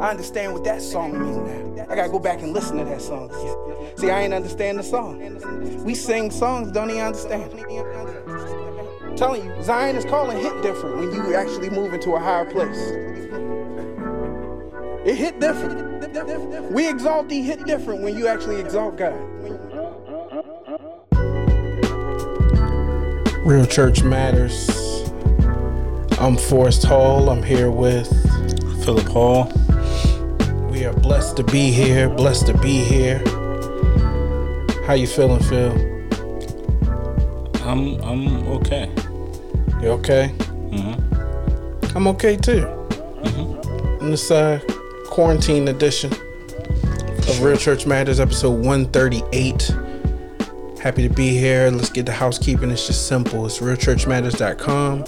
I understand what that song means now. I gotta go back and listen to that song. See, I ain't understand the song. We sing songs, don't even understand. I'm telling you, Zion is calling hit different when you actually move into a higher place. It hit different. We exalt thee hit different when you actually exalt God. Real Church Matters. I'm Forrest Hall. I'm here with Philip Hall. We are blessed to be here. Blessed to be here. How you feeling, Phil? I'm I'm okay. You okay? Mm-hmm. I'm okay too. Mm-hmm. In this uh, quarantine edition of Real Church Matters, episode 138. Happy to be here. Let's get the housekeeping. It's just simple. It's realchurchmatters.com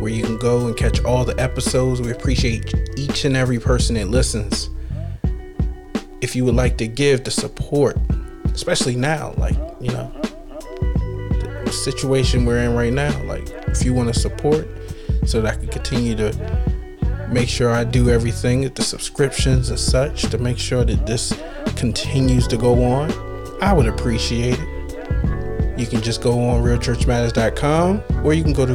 where you can go and catch all the episodes. We appreciate each and every person that listens. If you would like to give the support, especially now, like, you know, the situation we're in right now, like, if you want to support so that I can continue to make sure I do everything the subscriptions and such to make sure that this continues to go on, I would appreciate it. You can just go on realchurchmatters.com or you can go to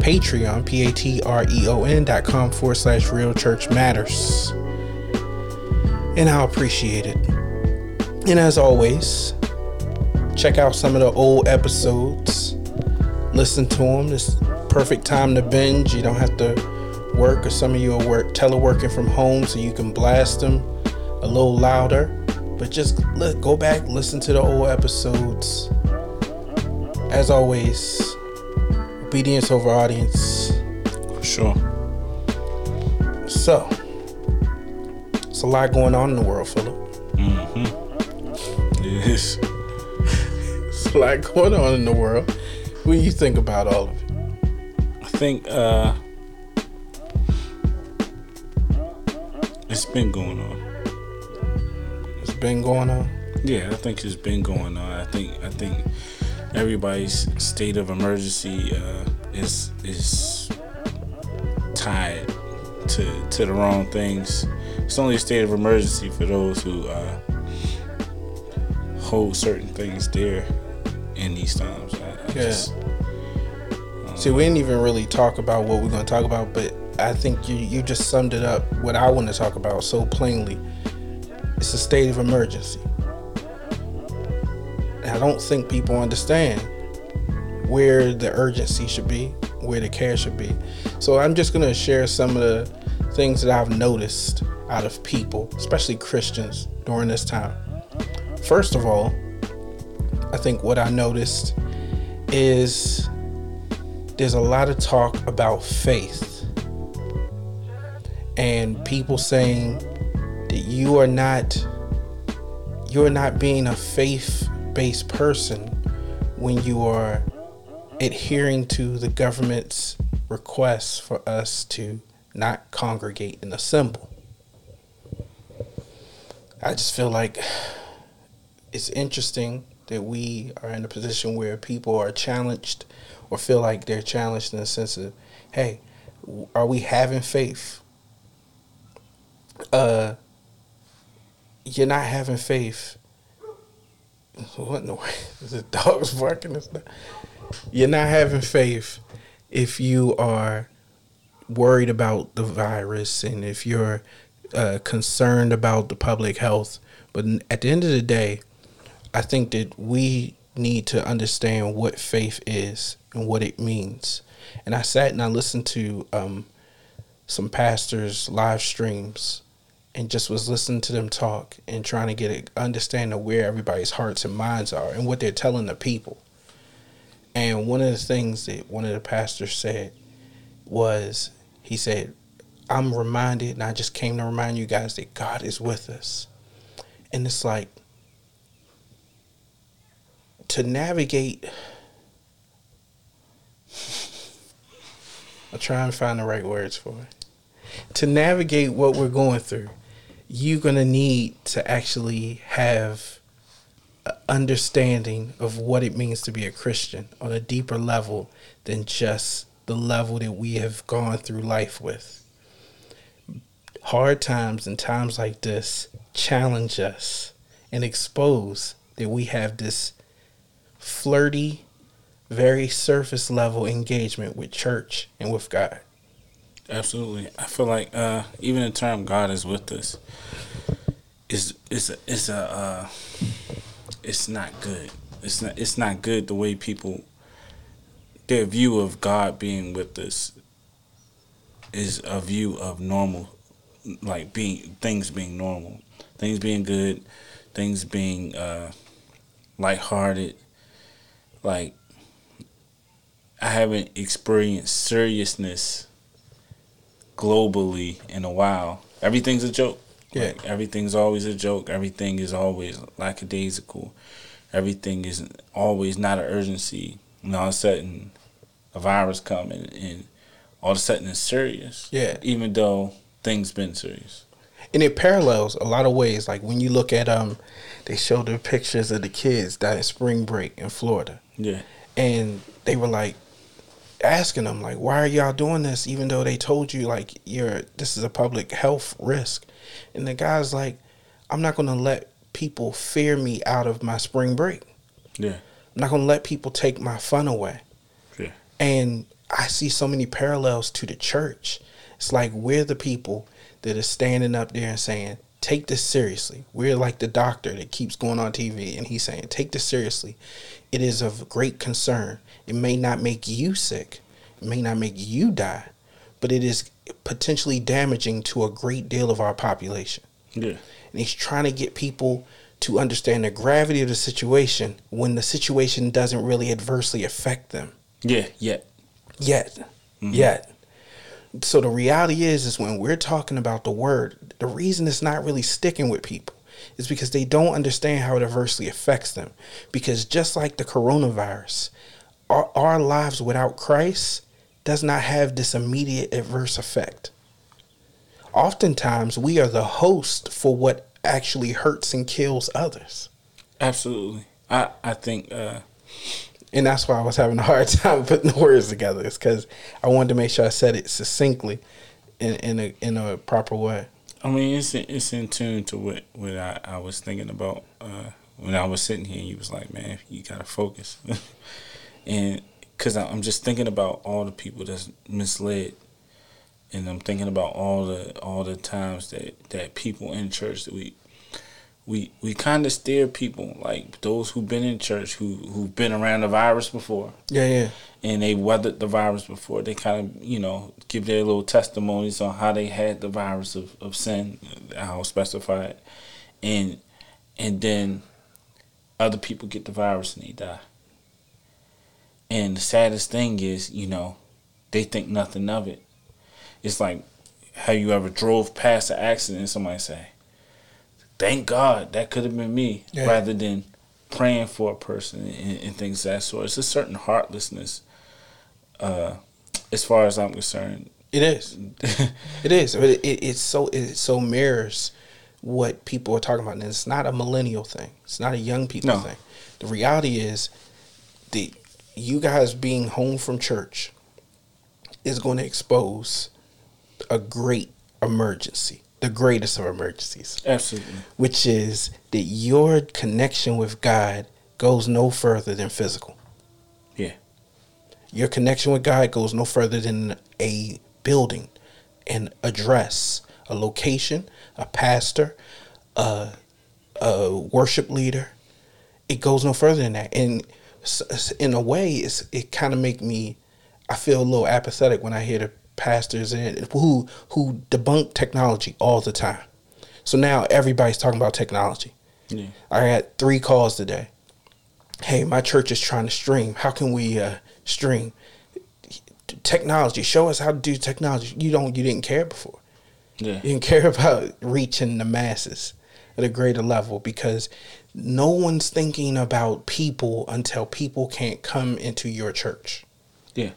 Patreon, P A T R E O N dot com forward slash real church matters. And I'll appreciate it. And as always, check out some of the old episodes. Listen to them. It's perfect time to binge. You don't have to work, or some of you are work teleworking from home, so you can blast them a little louder. But just let, go back, listen to the old episodes. As always, obedience over audience. For sure. So, it's a lot going on in the world, Philip. Mm-hmm. Yes. It's a lot going on in the world. What do you think about all of it? I think uh it's been going on. It's been going on. Yeah, I think it's been going on. I think I think everybody's state of emergency uh, is is tied to to the wrong things. It's only a state of emergency for those who uh, hold certain things dear in these times. I, I Yeah. just, See, we didn't even really talk about what we're going to talk about, but I think you you just summed it up. What I want to talk about so plainly. It's a state of emergency. And I don't think people understand where the urgency should be, where the care should be. So I'm just going to share some of the things that I've noticed out of people, especially Christians, during this time. First of all, I think what I noticed is there's a lot of talk about faith and people saying that you are not you're not being a faith-based person when you are adhering to the government's requests for us to not congregate and assemble. I just feel like it's interesting that we are in a position where people are challenged or feel like they're challenged in the sense of, hey, are we having faith? Uh, you're not having faith. What in the way? The dog's barking. You're not having faith if you are worried about the virus and if you're uh, concerned about the public health. But at the end of the day, I think that we need to understand what faith is and what it means. And I sat and I listened to um, some pastors' live streams and just was listening to them talk and trying to get an understanding of where everybody's hearts and minds are and what they're telling the people. And one of the things that one of the pastors said was, he said, I'm reminded, and I just came to remind you guys that God is with us. And it's like, to navigate, I'll try and find the right words for it. To navigate what we're going through, you're going to need to actually have understanding of what it means to be a Christian on a deeper level than just the level that we have gone through life with. hard times and times like this challenge us and expose that we have this flirty, very surface level engagement with church and with God. Absolutely. I feel like uh, even the term God is with us is is a, is a uh, it's not good. It's not it's not good the way people their view of God being with us is a view of normal like being things being normal. Things being good, things being uh lighthearted. Like I haven't experienced seriousness globally in a while. Everything's a joke. Yeah. Like, everything's always a joke. Everything is always lackadaisical. Everything is always not an urgency. And all of a sudden, a virus coming and all of a sudden it's serious. Yeah. Even though things been serious. and it parallels a lot of ways. Like when you look at um, they showed the pictures of the kids that at spring break in Florida, Yeah. and they were like asking them like, "Why are y'all doing this?" Even though they told you like you're this is a public health risk, and the guy's like, "I'm not gonna let people fear me out of my spring break. Yeah. I'm not gonna let people take my fun away." And I see so many parallels to the church. It's like we're the people that are standing up there and saying, take this seriously. We're like the doctor that keeps going on TV and he's saying, take this seriously. It is of great concern. It may not make you sick, it may not make you die, but it is potentially damaging to a great deal of our population. Yeah. And he's trying to get people to understand the gravity of the situation when the situation doesn't really adversely affect them Yeah. Yeah. yet yet so the reality is is when we're talking about the word the reason it's not really sticking with people is because they don't understand how it adversely affects them because just like the coronavirus our, our lives without christ does not have this immediate adverse effect oftentimes we are the host for what actually hurts and kills others Absolutely. I I think uh and that's why I was having a hard time putting the words together. It's because I wanted to make sure I said it succinctly, in in a in a proper way. I mean, it's it's in tune to what what I, I was thinking about uh, when I was sitting here. and You was like, "Man, you gotta focus," and because I'm just thinking about all the people that's misled, and I'm thinking about all the all the times that that people in church that we we we kind of steer people like those who've been in church who who've been around the virus before Yeah, yeah, and they weathered the virus before. They kind of, you know, give their little testimonies on how they had the virus of, of sin, I'll specify it. And and then other people get the virus and they die. And the saddest thing is, you know, they think nothing of it. It's like how you ever drove past an accident and somebody say, Thank God that could have been me Yeah. rather than praying for a person and, and things of that sort. It's a certain heartlessness uh, as far as I'm concerned. it is. It is. But it, it, it's so it so mirrors what people are talking about, and it's not a millennial thing. It's not a young people No. thing. The reality is, the you guys being home from church is going to expose a great emergency, the greatest of emergencies. Absolutely. which is that your connection with God goes no further than physical. Yeah. Your connection with God goes no further than a building, an address, a location, a pastor, a, a worship leader. It goes no further than that. And in a way, it's, it kind of make me, I feel a little apathetic when I hear the pastors and who who debunk technology all the time. So now everybody's talking about technology. Yeah. I had three calls today. Hey, my church is trying to stream. How can we uh, stream? Technology. Show us how to do technology. You don't. You didn't care before. Yeah. You didn't care about reaching the masses at a greater level because no one's thinking about people until people can't come into your church. Yeah.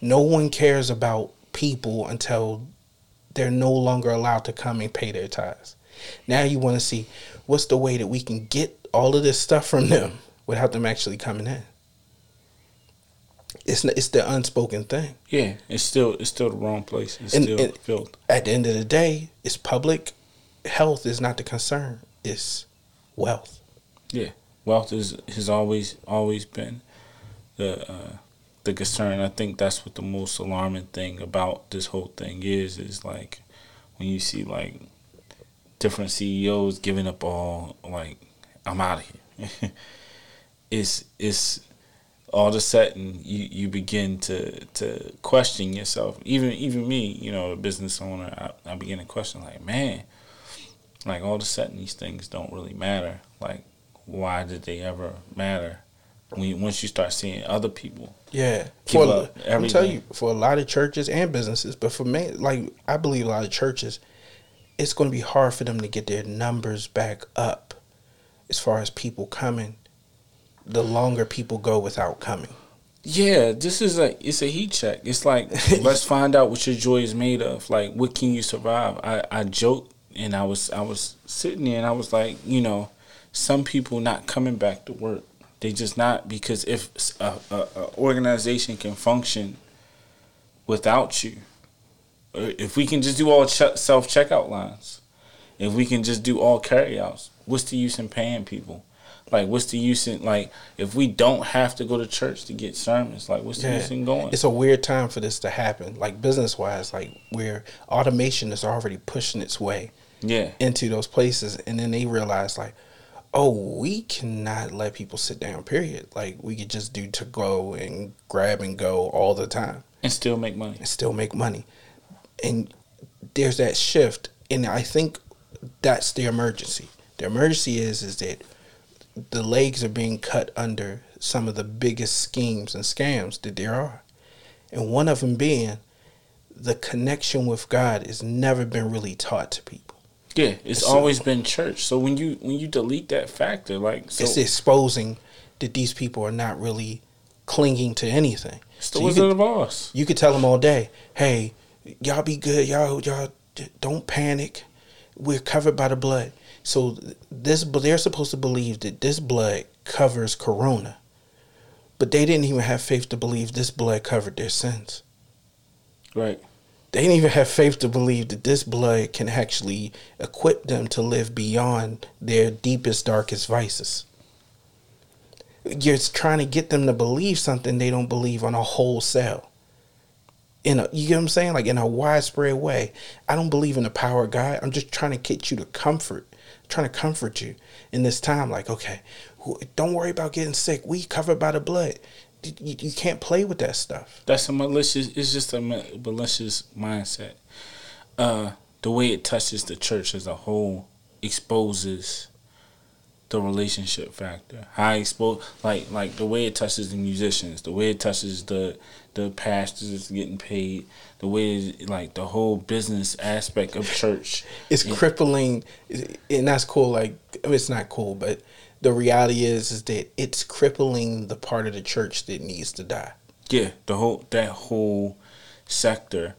No one cares about people until they're no longer allowed to come and pay their tithes. Now you want to see what's the way that we can get all of this stuff from them without them actually coming in. It's it's the unspoken thing. Yeah, it's still it's still the wrong place. It's And- still and- filth. At the end of the day, it's public health is not the concern. It's wealth. Yeah, wealth is has always always been the uh, the concern. I think that's what the most alarming thing about this whole thing is. Is like when you see like different CEOs giving up all like I'm out of here. it's it's all of a sudden you, you begin to to question yourself. Even even me, you know, a business owner, I, I begin to question like, man, like all of a sudden these things don't really matter. Like why did they ever matter? When you, once you start seeing other people, Yeah, for up I'm tell you, for a lot of churches and businesses, but for me, like I believe a lot of churches, it's going to be hard for them to get their numbers back up, as far as people coming. The longer people go without coming, Yeah, this is a it's a heat check. It's like let's find out what your joy is made of. Like what can you survive? I I joked and I was I was sitting there and I was like, you know, some people not coming back to work. They just not because if a, a, a organization can function without you, uh, if we can just do all ch- self checkout lines, if we can just do all carryouts, what's the use in paying people? Like, what's the use in like if we don't have to go to church to get sermons? Like, what's the Yeah. use in going? it's a weird time for this to happen. Like business wise, like where automation is already pushing its way yeah, into those places, and then they realize like, oh, we cannot let people sit down. Period. Like we could just do to go and grab and go all the time. and still make money. and still make money. And there's that shift, and I think that's the emergency. The emergency is is that the legs are being cut under some of the biggest schemes and scams that there are, and one of them being the connection with God has never been really taught to people. Yeah, it's So- always been church. So when you when you delete that factor, like so, it's exposing that these people are not really clinging to anything. it's the So could- of Oz. You could tell them all day, "Hey, y'all be good. Y'all, y'all, don't panic. We're covered by the blood." So this, but they're supposed to believe that this blood covers Corona, but they didn't even have faith to believe this blood covered their sins. Right. They didn't even have faith to believe that this blood can actually equip them to live beyond their deepest, darkest vices. You're trying to get them to believe something they don't believe on a wholesale. In a, you get what I'm saying? Like in a widespread way. I don't believe in the power of God. I'm just trying to get you to comfort, trying to comfort you in this time. Like, okay, don't worry about getting sick. We covered by the blood. You, you can't play with that stuff. That's a malicious. It's just a malicious mindset. Uh, the way it touches the church as a whole exposes the relationship factor. How expose like like the way it touches the musicians, the way it touches the the pastors getting paid, the way it, like the whole business aspect of church. it's crippling and that's cool like I mean, it's not cool but the reality is is that it's crippling the part of the church that needs to die Yeah, the whole that whole sector,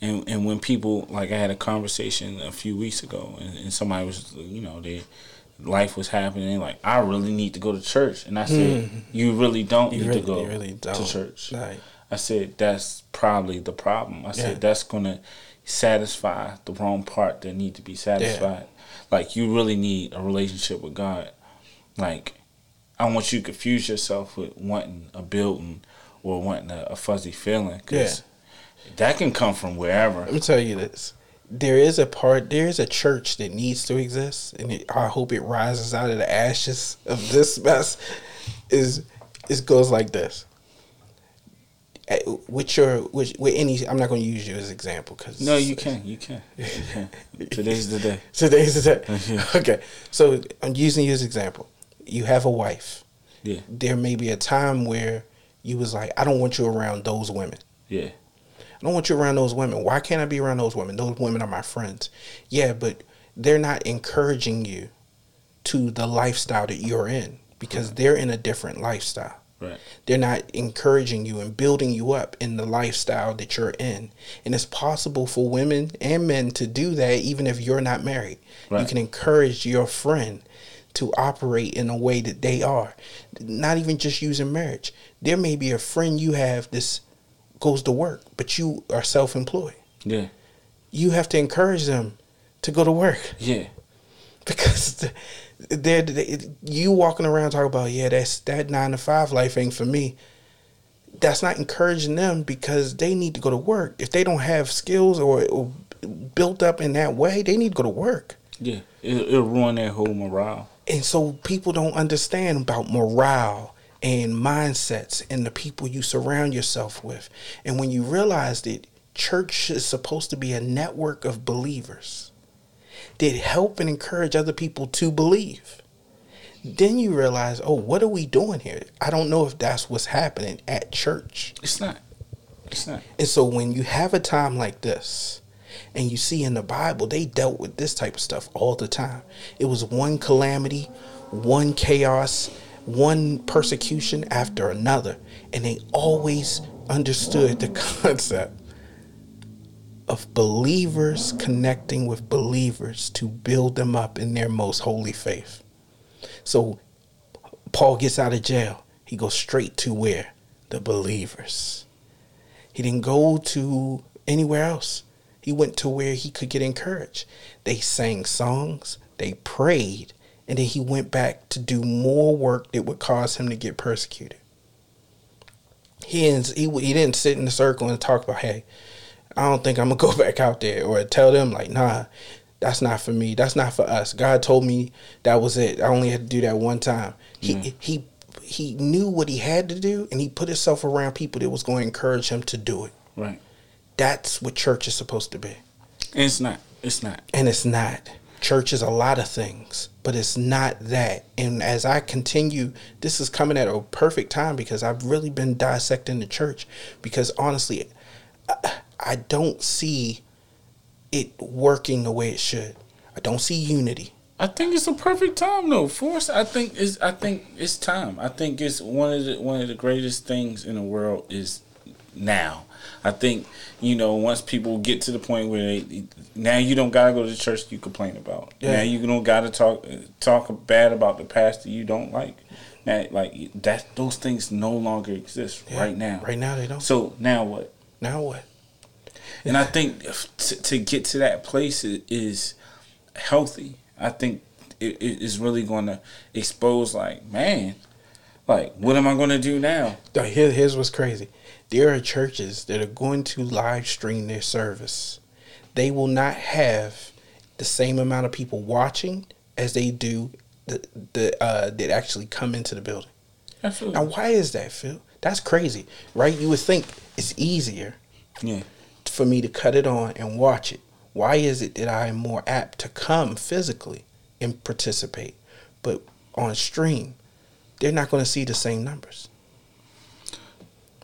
and and when people like I had a conversation a few weeks ago, and, and somebody was you know they life was happening like I really need to go to church, and I said hmm. you really don't you need really, to go really to church. Right. I said that's probably the problem. I said that's gonna satisfy the wrong part that need to be satisfied. Like you really need a relationship with God. Like I don't want you to confuse yourself with wanting a building or wanting a, a fuzzy feeling because that can come from wherever. let me tell you this there is a part there is a church that needs to exist and it, i hope it rises out of the ashes of this mess is it goes like this Eh, with your with, with any i'm not going to use you as an example because No, you can, you can, you can. Today's the day. Today's the day. Okay, so I'm using you as an example. You have a wife. Yeah, There may be a time where you was like, I don't want you around those women. yeah, I don't want you around those women. Why can't I be around those women? Those women are my friends. Yeah, but they're not encouraging you to the lifestyle that you're in because they're in a different lifestyle. right. They're not encouraging you and building you up in the lifestyle that you're in. And it's possible for women and men to do that even if you're not married. You can encourage your friend to operate in a way that they are. Not even just using marriage. There may be a friend you have this goes to work, but you are self employed. Yeah. You have to encourage them to go to work Yeah. because they're, they, you walking around talking about yeah that's that nine to five life ain't for me. That's not encouraging them because they need to go to work. If they don't have skills or, or built up in that way, they need to go to work. Yeah. It'll, it'll ruin their whole morale. And so people don't understand about morale and mindsets and the people you surround yourself with. And when you realize that church is supposed to be a network of believers that help and encourage other people to believe, then you realize, oh, what are we doing here? I don't know if that's what's happening at church. It's not. It's not. And so when you have a time like this, and you see in the Bible, they dealt with this type of stuff all the time. It was one calamity, one chaos, one persecution after another. And they always understood the concept of believers connecting with believers to build them up in their most holy faith. So Paul gets out of jail. He goes straight to where? The believers. He didn't go to anywhere else. He went to where he could get encouraged. They sang songs, they prayed, and then he went back to do more work that would cause him to get persecuted. He didn't, he, he didn't sit in the circle and talk about, hey, I don't think I'm gonna go back out there, or tell them like, nah, that's not for me. That's not for us. God told me that was it. I only had to do that one time. He Mm. he he knew what he had to do, and he put himself around people that was going to encourage him to do it. Right. That's what church is supposed to be. And it's not. It's not. And it's not. Church is a lot of things, but it's not that. And as I continue, this is coming at a perfect time because I've really been dissecting the church. Because honestly, I, I don't see it working the way it should. I don't see unity. I think it's a perfect time though. Forrest. I think is. I think it's time. I think it's one of the one of the greatest things in the world is now. I think you know once people get to the point where they now you don't gotta go to the church you complain about. Yeah. Now you don't gotta talk talk bad about the pastor you don't like. Now like that those things no longer exist Yeah, right now. Right now, they don't. So now what? now what? And I think to, to get to that place is healthy. I think it, is really going to expose, like, man, like, what am I going to do now? Now, Here, here's what's crazy. There are churches that are going to live stream their service. They will not have the same amount of people watching as they do the the uh, that actually come into the building. Absolutely. Now, why is that, Phil? That's crazy, right? You would think it's easier Yeah. for me to cut it on and watch it. Why is it that I am more apt to come physically and participate, but on stream, they're not going to see the same numbers?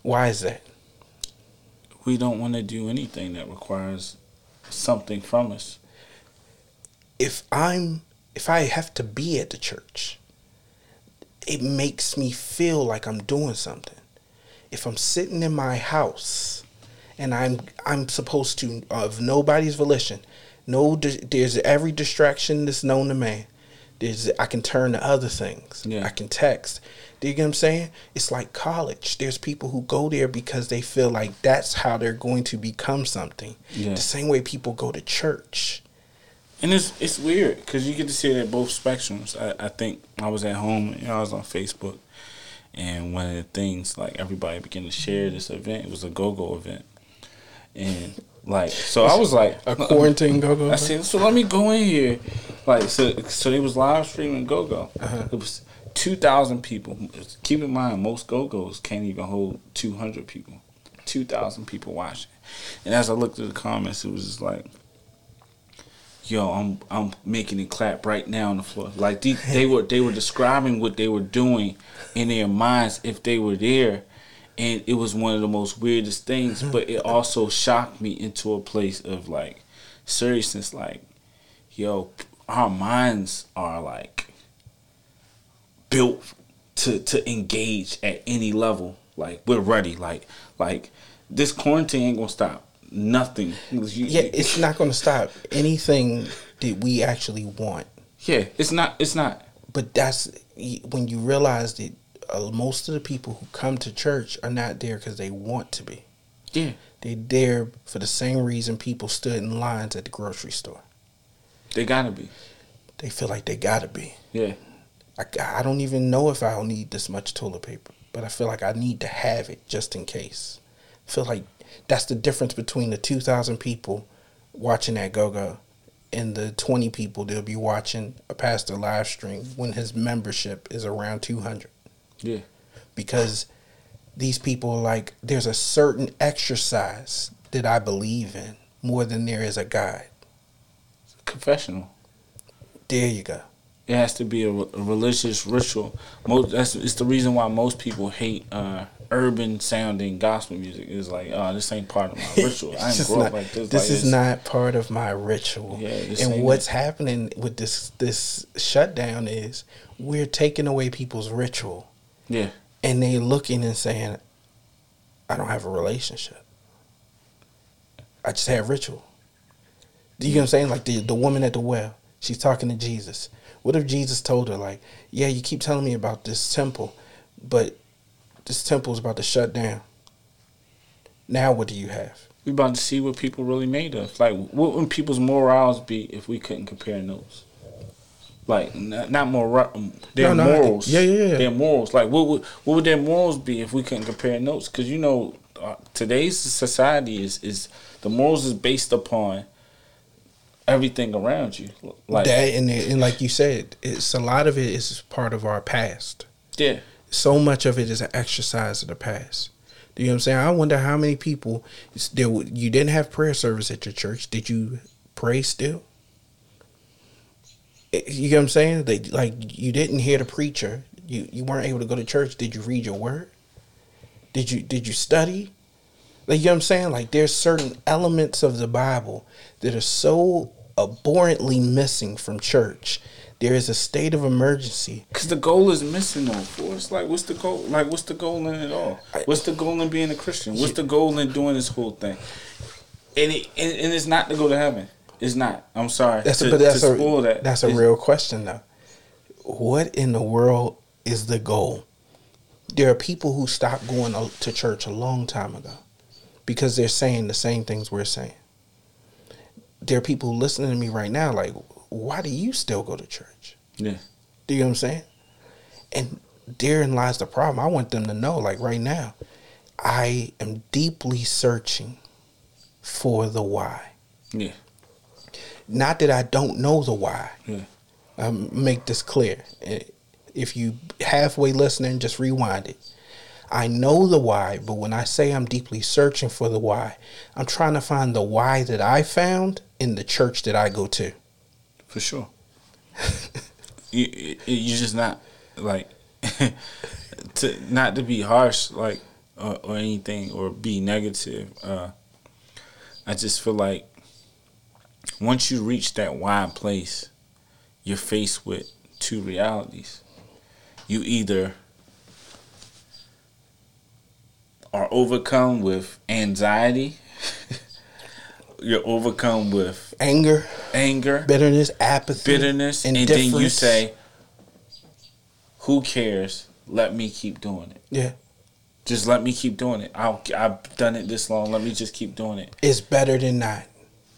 Why is that? We don't want to do anything that requires something from us. if I'm if I have to be at the church, it makes me feel like I'm doing something. If I'm sitting in my house and I'm I'm supposed to of nobody's volition, no there's every distraction that's known to man. There's I can turn to other things. Yeah. I can text. Do you get what I'm saying? It's like college. There's people who go there because they feel like that's how they're going to become something. Yeah. The same way people go to church. And it's it's weird because you get to see it at both spectrums. I, I think I was at home, you know, I was on Facebook, and one of the things like everybody began to share this event. It was a go go event, and like so I was like A quarantine go go. I said, so let me go in here. Like, so, so they was live streaming Go Go. Uh-huh. It was 2,000 people. Keep in mind, most Go Go's can't even hold 200 people. 2,000 people watching. And as I looked at the comments, it was just like, yo, I'm I'm making it clap right now on the floor. Like, they, they were they were describing what they were doing in their minds if they were there. And it was one of the most weirdest things, but it also shocked me into a place of like seriousness, like, yo, our minds are like built to to engage at any level. Like we're ready. Like like this quarantine ain't gonna stop nothing. You- Yeah, it's not to stop anything that we actually want. yeah. It's not. It's not. but that's when you realize that uh, most of the people who come to church are not there because they want to be. Yeah. They're there for the same reason people stood in lines at the grocery store. They gotta be. They feel like they gotta be. Yeah. I, I don't even know if I'll need this much toilet paper, but I feel like I need to have it just in case. I feel like that's the difference between the 2,000 people watching that go go and the 20 people that'll be watching a pastor live stream when his membership is around 200. Yeah. Because these people are like, there's a certain exercise that I believe in more than there is a guide. Confessional. There you go. It has to be a, a religious ritual. Most that's it's the reason why most people hate uh, urban sounding gospel music. It's like, oh, this ain't part of my ritual. I It's ain't just grow up like this. This Like, is not part of my ritual. Yeah, and what's it. happening with this this shutdown is we're taking away people's ritual, Yeah. and they looking and saying, "I don't have a relationship. I just have ritual." Do you get what I'm saying? Like the the woman at the well, she's talking to Jesus. What if Jesus told her, like, "Yeah, you keep telling me about this temple, but this temple is about to shut down. Now, what do you have?" We about to see what people really made of. Like, what would people's morals be if we couldn't compare notes? Like, not, not moral, their No, no, morals. yeah, yeah, yeah. Their morals. Like, what would what would their morals be if we couldn't compare notes? Because you know, uh, today's society is is the morals is based upon everything around you. Like, that and, and like you said, it's a lot of it is part of our past. yeah, So much of it is an exercise of the past. Do you know what I'm saying? I wonder how many people there you didn't have prayer service at your church. Did you pray still? Eh, You know what I'm saying? They like you didn't hear the preacher. You you weren't able to go to church. Did you read your word? Did you did you study? Like you know what I'm saying? Like there's certain elements of the Bible that are so abhorrently missing from church. There is a state of emergency. because the goal is missing though. For us, like, what's the goal? Like, what's the goal in it all? What's the goal in being a Christian? What's the goal in doing this whole thing? And it and, and it's not to go to heaven. It's not. I'm sorry. That's to, a, but that's a that. that's a It's- real question though. What in the world is the goal? There are people who stopped going to church a long time ago because they're saying the same things we're saying. There are people listening to me right now like, why do you still go to church? Yeah. Do you know what I'm saying? And therein lies the problem. I want them to know, like right now, I am deeply searching for the why. Yeah. Not that I don't know the why. Yeah. um, make this clear. If you halfway listening, just rewind it. I know the why, but when I say I'm deeply searching for the why, I'm trying to find the why that I found in the church that I go to. For sure. you you- you just not like to not to be harsh like or, or anything or be negative. Uh, I just feel like once you reach that wide place, you're faced with two realities. You either are overcome with anxiety. you're overcome with Anger, anger bitterness, apathy, bitterness, and then you say, "Who cares? Let me keep doing it. Yeah, Just let me keep doing it. I'll, I've done it this long. Let me just keep doing it." it's better than not.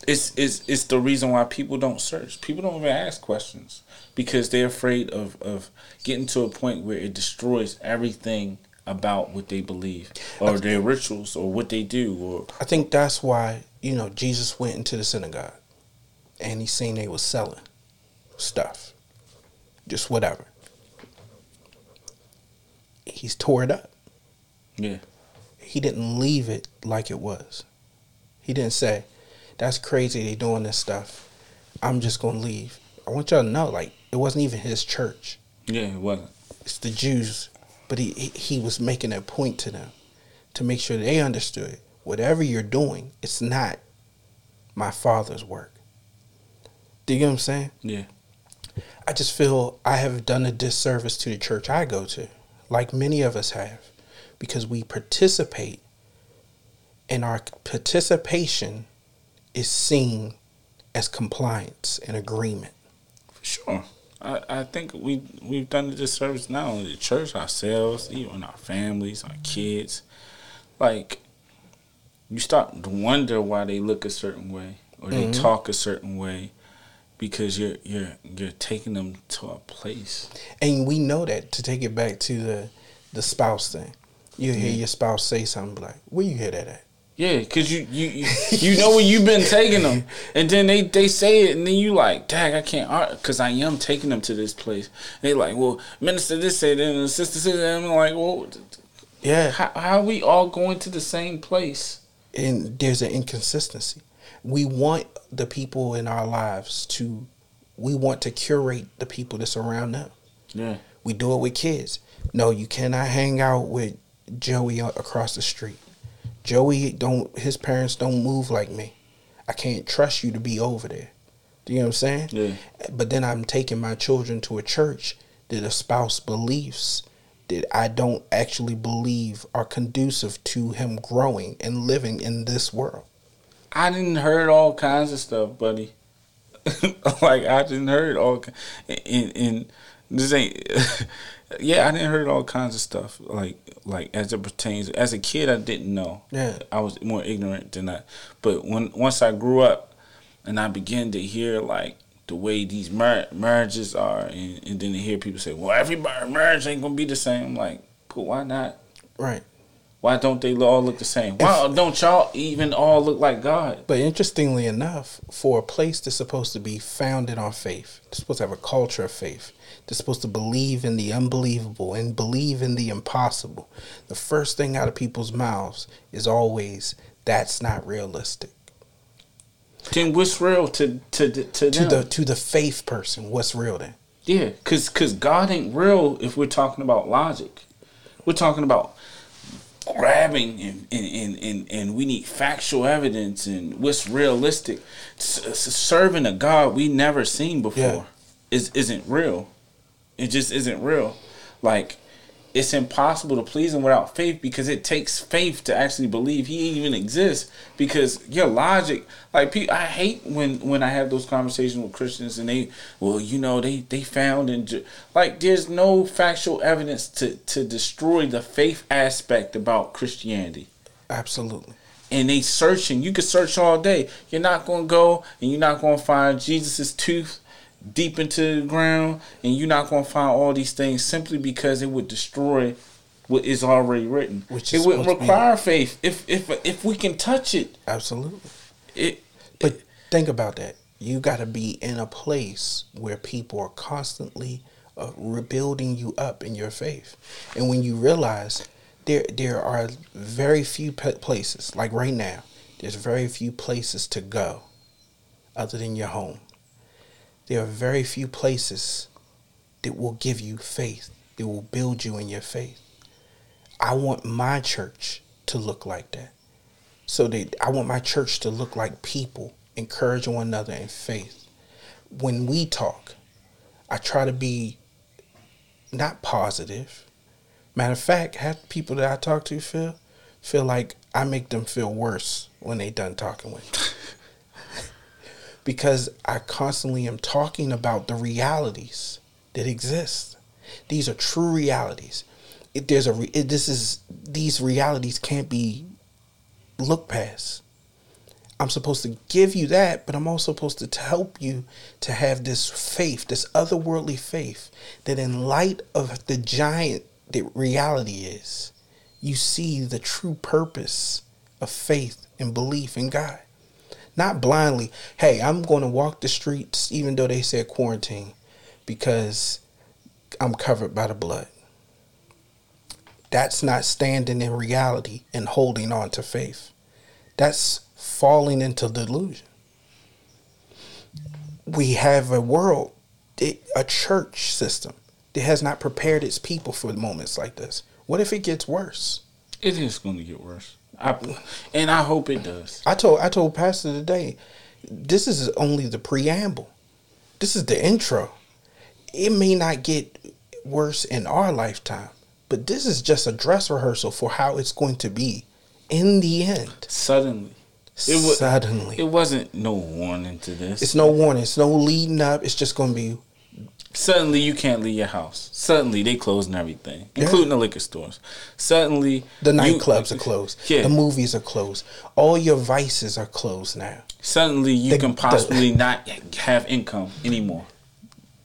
It's it's it's the reason why people don't search. People don't even ask questions because they're afraid of of getting to a point where it destroys everything about what they believe or their rituals or what they do or I think that's why you know Jesus went into the synagogue, and he seen they was selling stuff, just whatever. He's tore it up. yeah he didn't leave it like it was. He didn't say, "That's crazy. They doing this stuff. I'm just gonna leave." I want y'all to know, like, it wasn't even his church. yeah it wasn't It's the Jews, but he he, was making a point to them to make sure they understood whatever you're doing, it's not my father's work. Do you get what I'm saying? yeah I just feel I have done a disservice to the church I go to, like many of us have, because we participate and our participation is seen as compliance and agreement. for sure I, I think we we've done a disservice not only the church, ourselves, even our families, our kids. Like you start to wonder why they look a certain way or they mm-hmm. talk a certain way because you're you're you're taking them to a place. And we know that to take it back to the the spouse thing. You hear mm-hmm. your spouse say something like, "Where you hear that at?" Yeah, cause you you you know when you've been taking them, and then they they say it, and then you like, "Dang, I can't," cause I am taking them to this place. And they like, "Well, minister this said, and the sister said," and I'm like, "Well, yeah, how, how are we all going to the same place?" And there's an inconsistency. We want the people in our lives to, we want to curate the people that's around them. Yeah, we do it with kids. No, you cannot hang out with Joey across the street Joey don't his parents don't move like me. I can't trust you to be over there. Do you know what I'm saying? Yeah. But then I'm taking my children to a church that espouse beliefs that I don't actually believe are conducive to him growing and living in this world. I didn't heard all kinds of stuff, buddy. like I didn't heard all and, in this ain't yeah, I didn't heard all kinds of stuff like like as it pertains. As a kid, I didn't know. Yeah, I was more ignorant than that. But when once I grew up, and I began to hear like the way these mar- marriages are, and, and then to hear people say, "Well, every marriage ain't gonna be the same." I'm like, but why not? Right. Why don't they all look the same? Why if, don't y'all even all look like God? But interestingly enough, for a place that's supposed to be founded on faith, it's supposed to have a culture of faith. They're supposed to believe in the unbelievable and believe in the impossible. The first thing out of people's mouths is always, "That's not realistic." Then what's real to to to, to the to the faith person? What's real then? Yeah, cause cause God ain't real if we're talking about logic. We're talking about grabbing and, and, and, and, we need factual evidence and what's realistic. S- serving a God we never seen before is isn't real. It just isn't real. Like it's impossible to please him without faith because it takes faith to actually believe he even exists. Because your logic, like I hate when when I have those conversations with Christians and they, well, you know, they they found and like there's no factual evidence to to destroy the faith aspect about Christianity. Absolutely. And they searching. You could search all day. You're not gonna go and you're not gonna find Jesus's tooth deep into the ground, and you're not going to find all these things simply because it would destroy what is already written. Which it would require faith if if if we can touch it. Absolutely. It. But it, think about that. You got to be in a place where people are constantly uh, rebuilding you up in your faith, and when you realize there there are very few places like right now. There's very few places to go other than your home there are very few places that will give you faith, that will build you in your faith. I want my church to look like that. So that I want my church to look like people encouraging one another in faith. When we talk, I try to be not positive. Matter of fact, have people that I talk to feel feel like I make them feel worse when they done talking with me because I constantly am talking about the realities that exist. These are true realities. It, there's a this is these realities can't be looked past. I'm supposed to give you that, but I'm also supposed to help you to have this faith, this otherworldly faith, that in light of the giant that reality is, you see the true purpose of faith and belief in God. Not blindly, hey, I'm going to walk the streets even though they said quarantine because I'm covered by the blood. That's not standing in reality and holding on to faith. That's falling into delusion. We have a world, a church system that has not prepared its people for moments like this. What if it gets worse? It is going to get worse. I, and I hope it does. I told I told Pastor today, this is only the preamble. This is the intro. It may not get worse in our lifetime, but this is just a dress rehearsal for how it's going to be in the end. Suddenly. It was, Suddenly. It wasn't no warning to this. It's no warning. It's no leading up. It's just going to be Suddenly you can't leave your house. Suddenly they closing everything, including the liquor stores. Suddenly The nightclubs are closed. Yeah. The movies are closed. All your vices are closed now. Suddenly you The- can the- possibly not have income anymore.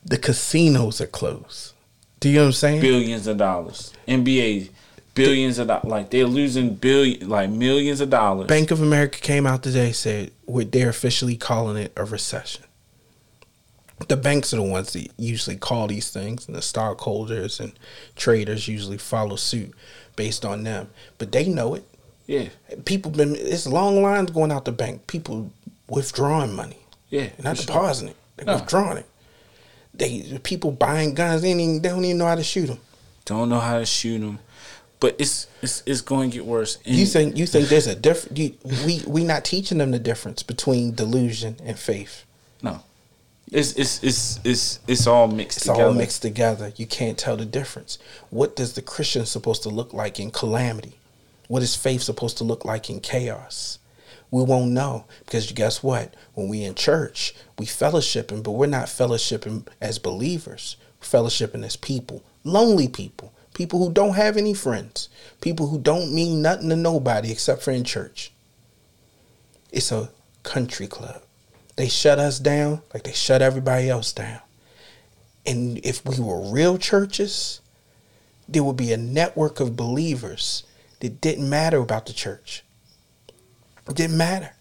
The casinos are closed. Do you know what I'm saying? Billions of dollars. NBA billions of dollars. Like they're losing billion, like millions of dollars. Bank of America came out today said they're officially calling it a recession. The banks are the ones that usually call these things, and the stockholders and traders usually follow suit based on them. But they know it. Yeah, People been it's long lines going out the bank. People withdrawing money, yeah. not for sure. depositing it. They're No. withdrawing it. They people buying guns. They, even, they don't even know how to shoot them. Don't know how to shoot them, but it's it's it's going to get worse. And You think you think there's a different? We we not teaching them the difference between delusion and faith. It's it's it's it's it's all mixed It's together. all mixed together. You can't tell the difference. What does the Christian supposed to look like in calamity? What is faith supposed to look like in chaos? We won't know because guess what? When we in church, we fellowshipping, but we're not fellowshipping as believers. We're fellowshipping as people, lonely people, people who don't have any friends, people who don't mean nothing to nobody except for in church. It's a country club. They shut us down like they shut everybody else down. And if we were real churches, there would be a network of believers that didn't matter about the church. It didn't matter.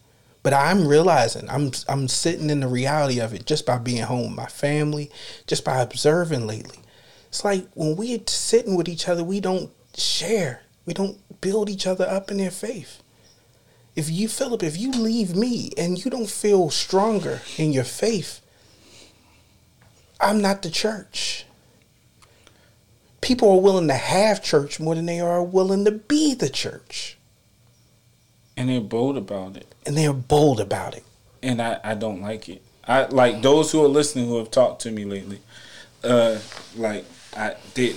But I'm realizing I'm I'm sitting in the reality of it just by being home with my family, just by observing lately. It's like when we're sitting with each other, we don't share. We don't build each other up in their faith. If you, Philip, if you leave me and you don't feel stronger in your faith, I'm not the church. People are willing to have church more than they are willing to be the church. and they're bold about it. And they're bold about it. and I, I don't like it. I like those who are listening who have talked to me lately. Uh, like I they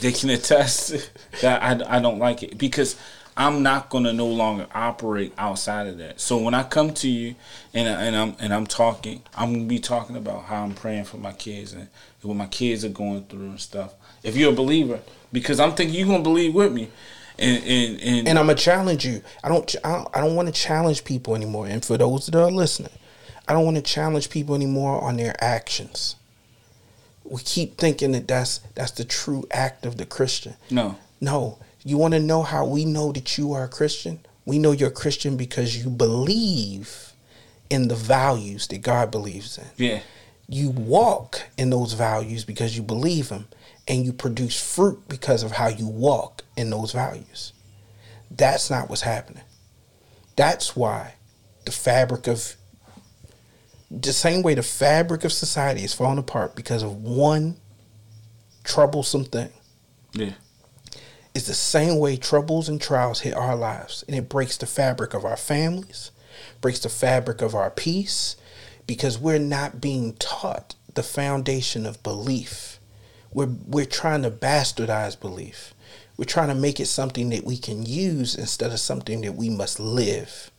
they can attest that I, I don't like it because I'm not gonna no longer operate outside of that. So when I come to you and I- and I'm and I'm talking, I'm gonna be talking about how I'm praying for my kids and what my kids are going through and stuff. If you're a believer, because I'm thinking you're gonna believe with me, and and and, And I'm gonna challenge you. I don't. I don't, I don't want to challenge people anymore. And for those that are listening, I don't want to challenge people anymore on their actions. We keep thinking that that's that's the true act of the Christian. no, No, you want to know how we know that you are a Christian? We know you're a Christian because you believe in the values that God believes in. yeah, You walk in those values because you believe them, and you produce fruit because of how you walk in those values. That's not what's happening. That's why the fabric of the same way the fabric of society is falling apart because of one troublesome thing. yeah, It's the same way troubles and trials hit our lives, and it breaks the fabric of our families, breaks the fabric of our peace, because we're not being taught the foundation of belief. We're we're trying to bastardize belief. We're trying to make it something that we can use instead of something that we must live.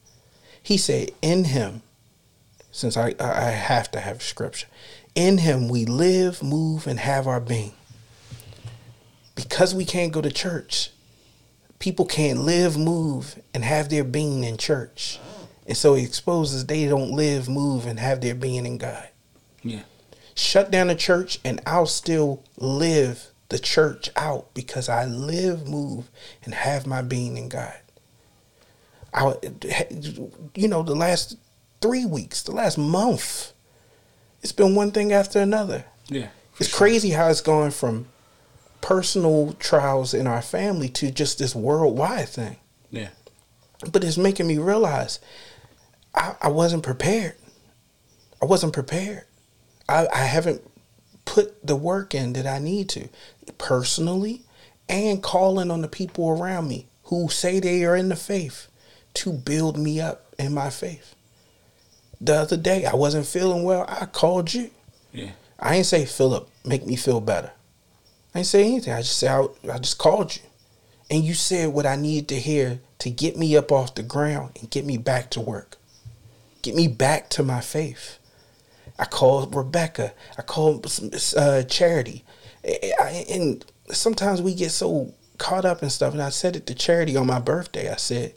He said, "In Him." Since I I have to have scripture, in Him we live, move, and have our being because we can't go to church, people can't live, move, and have their being in church. And so it exposes they don't live, move, and have their being in God. yeah, Shut down the church, and I'll still live the church out because I live, move, and have my being in God. I, you know, the last three weeks, the last month, it's been one thing after another. yeah. It's crazy how it's gone from personal trials in our family to just this worldwide thing. Yeah. But it's making me realize I, I wasn't prepared. I wasn't prepared. I, I haven't put the work in that I need to personally and calling on the people around me who say they are in the faith to build me up in my faith. The other day, I wasn't feeling well. I called you. Yeah. I ain't say Philip, make me feel better. I ain't say anything. I just said I, I just called you, and you said what I needed to hear to get me up off the ground and get me back to work, get me back to my faith. I called Rebecca. I called uh, Charity. and sometimes we get so caught up in stuff. And I said it to Charity on my birthday. I said,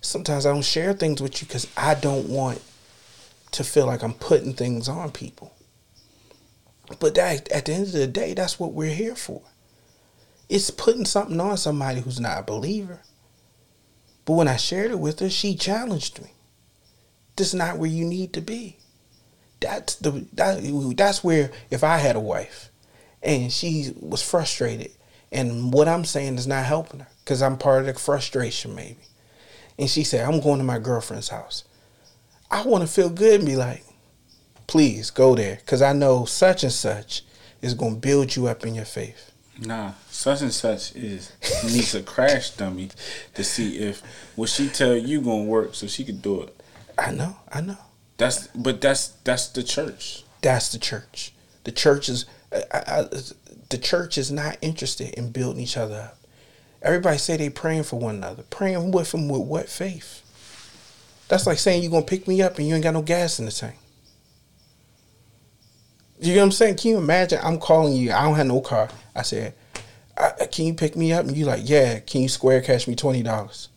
sometimes I don't share things with you because I don't want to feel like I'm putting things on people. But that, at the end of the day, that's what we're here for. It's putting something on somebody who's not a believer. But when I shared it with her, she challenged me. This is not where you need to be. That's the that, that's where if I had a wife and she was frustrated and what I'm saying is not helping her because I'm part of the frustration maybe. And she said, I'm going to my girlfriend's house. I want to feel good and be like, please go there because I know such and such is going to build you up in your faith. Nah, such and such is needs a crash dummy to see if what she tell you gonna work so she could do it. I know, I know. That's but that's that's the church. That's the church. The church is I, I, the church is not interested in building each other up. Everybody say they praying for one another. Praying with them with what faith? That's like saying you're gonna pick me up and you ain't got no gas in the tank. You know what I'm saying? Can you imagine? I'm calling you. I don't have no car. I said, I, "Can you pick me up?" And you like, "Yeah." Can you square cash me twenty dollars?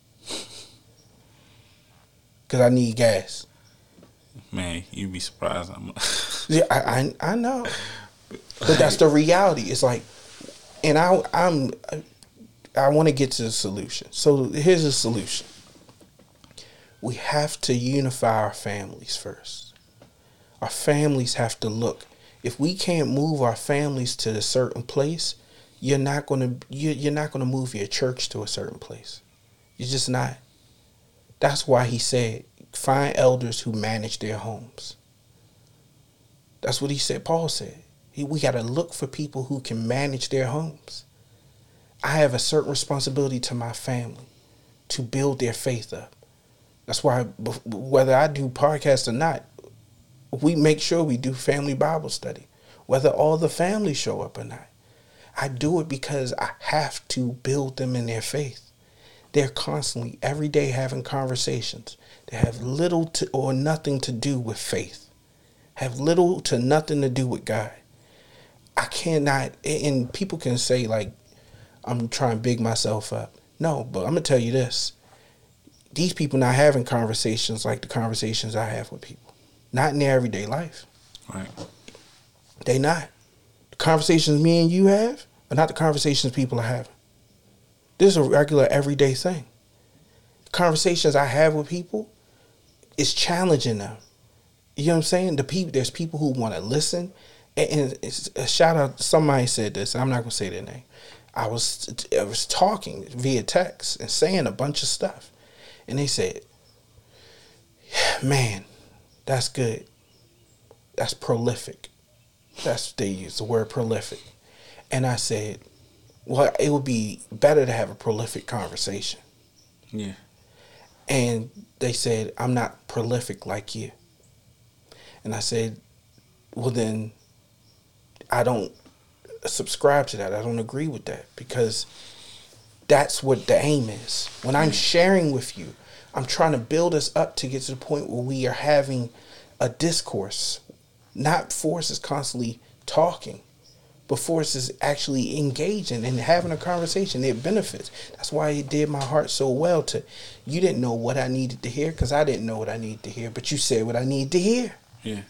Cause I need gas. Man, you'd be surprised. I'm yeah, I, I I know, but that's the reality. It's like, and I I'm I want to get to the solution. So here's the solution. We have to unify our families first. Our families have to look if we can't move our families to a certain place, you're not gonna you're not gonna move your church to a certain place. You're just not. That's why he said, find elders who manage their homes. That's what he said. Paul said. He, we got to look for people who can manage their homes. I have a certain responsibility to my family to build their faith up. That's why, whether I do podcasts or not, we make sure we do family Bible study, whether all the family show up or not. I do it because I have to build them in their faith. They're constantly, every day, having conversations that have little to or nothing to do with faith, have little to nothing to do with God. I cannot, and people can say, like, I'm trying to big myself up. No, but I'm going to tell you this these people not having conversations like the conversations I have with people. Not in their everyday life. Right. They not. The conversations me and you have are not the conversations people are having. This is a regular everyday thing. The conversations I have with people is challenging them. You know what I'm saying? The people there's people who want to listen. And, and a uh, shout out somebody said this, I'm not gonna say their name. I was I was talking via text and saying a bunch of stuff. And they said, Man, that's good. That's prolific. That's they use the word prolific. And I said, well, it would be better to have a prolific conversation. Yeah. And they said, I'm not prolific like you. And I said, well, then I don't subscribe to that. I don't agree with that because that's what the aim is. When I'm sharing with you, I'm trying to build us up to get to the point where we are having a discourse, not forces constantly talking, but forces actually engaging and having a conversation. It benefits. That's why it did my heart so well. To you didn't know what I needed to hear because I didn't know what I needed to hear, but you said what I needed to hear. Yeah.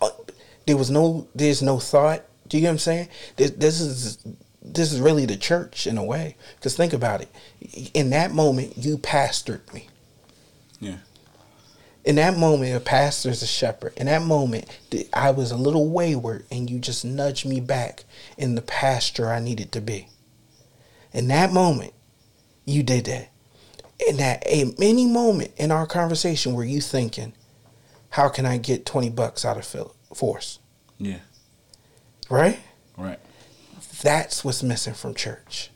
Uh, there was no. There's no thought. Do you get what I'm saying? This, this is this is really the church in a way. Because think about it. In that moment, you pastored me. Yeah. In that moment, a pastor is a shepherd. In that moment, I was a little wayward, and you just nudged me back in the pasture I needed to be. In that moment, you did that. In that, in any moment in our conversation, were you thinking, "How can I get twenty bucks out of Forrest?" Yeah. Right. Right. That's what's missing from church.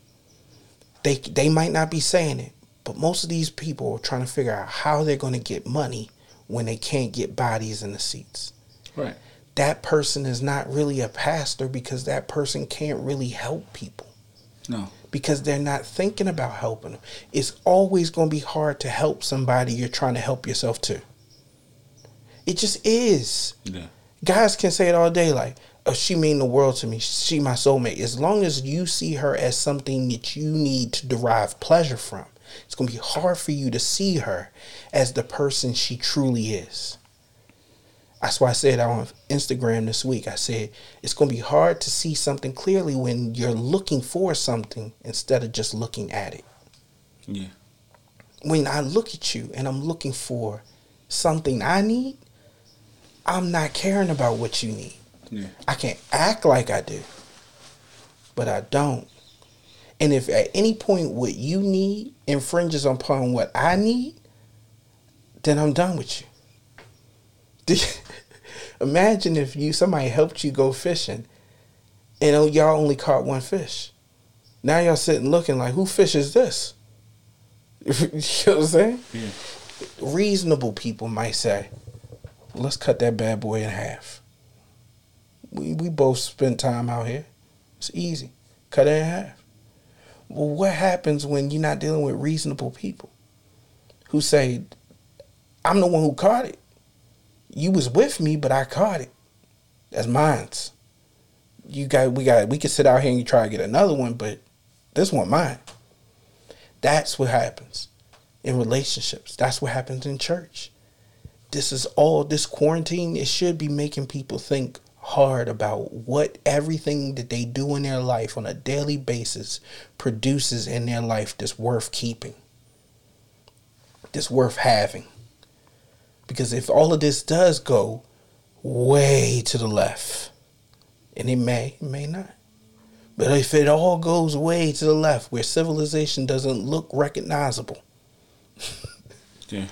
They they might not be saying it, but most of these people are trying to figure out how they're going to get money when they can't get bodies in the seats. Right. That person is not really a pastor because that person can't really help people. No. Because they're not thinking about helping them. It's always going to be hard to help somebody you're trying to help yourself to. It just is. Yeah. Guys can say it all day, like, Uh, she mean the world to me. She my soulmate. As long as you see her as something that you need to derive pleasure from, it's gonna be hard for you to see her as the person she truly is. That's why I said on Instagram this week, I said it's gonna be hard to see something clearly when you're looking for something instead of just looking at it. Yeah. When I look at you and I'm looking for something I need, I'm not caring about what you need. Yeah. I can act like I do, but I don't. And if at any point what you need infringes upon what I need, then I'm done with you. Imagine if you somebody helped you go fishing, and y'all only caught one fish. Now y'all sitting looking like, who fish is this? you know what I'm saying? Yeah. reasonable people might say, let's cut that bad boy in half. We we both spent time out here. It's easy. Cut it in half. Well, what happens when you're not dealing with reasonable people who say, I'm the one who caught it. You was with me, but I caught it. That's mine's. You got we got we could sit out here and you try to get another one, but this one mine. That's what happens in relationships. That's what happens in church. This is all this quarantine. It should be making people think hard about what everything that they do in their life on a daily basis produces in their life that's worth keeping, that's worth having. Because if all of this does go way to the left, and it may, it may not. But if it all goes way to the left, where civilization doesn't look recognizable, Yeah.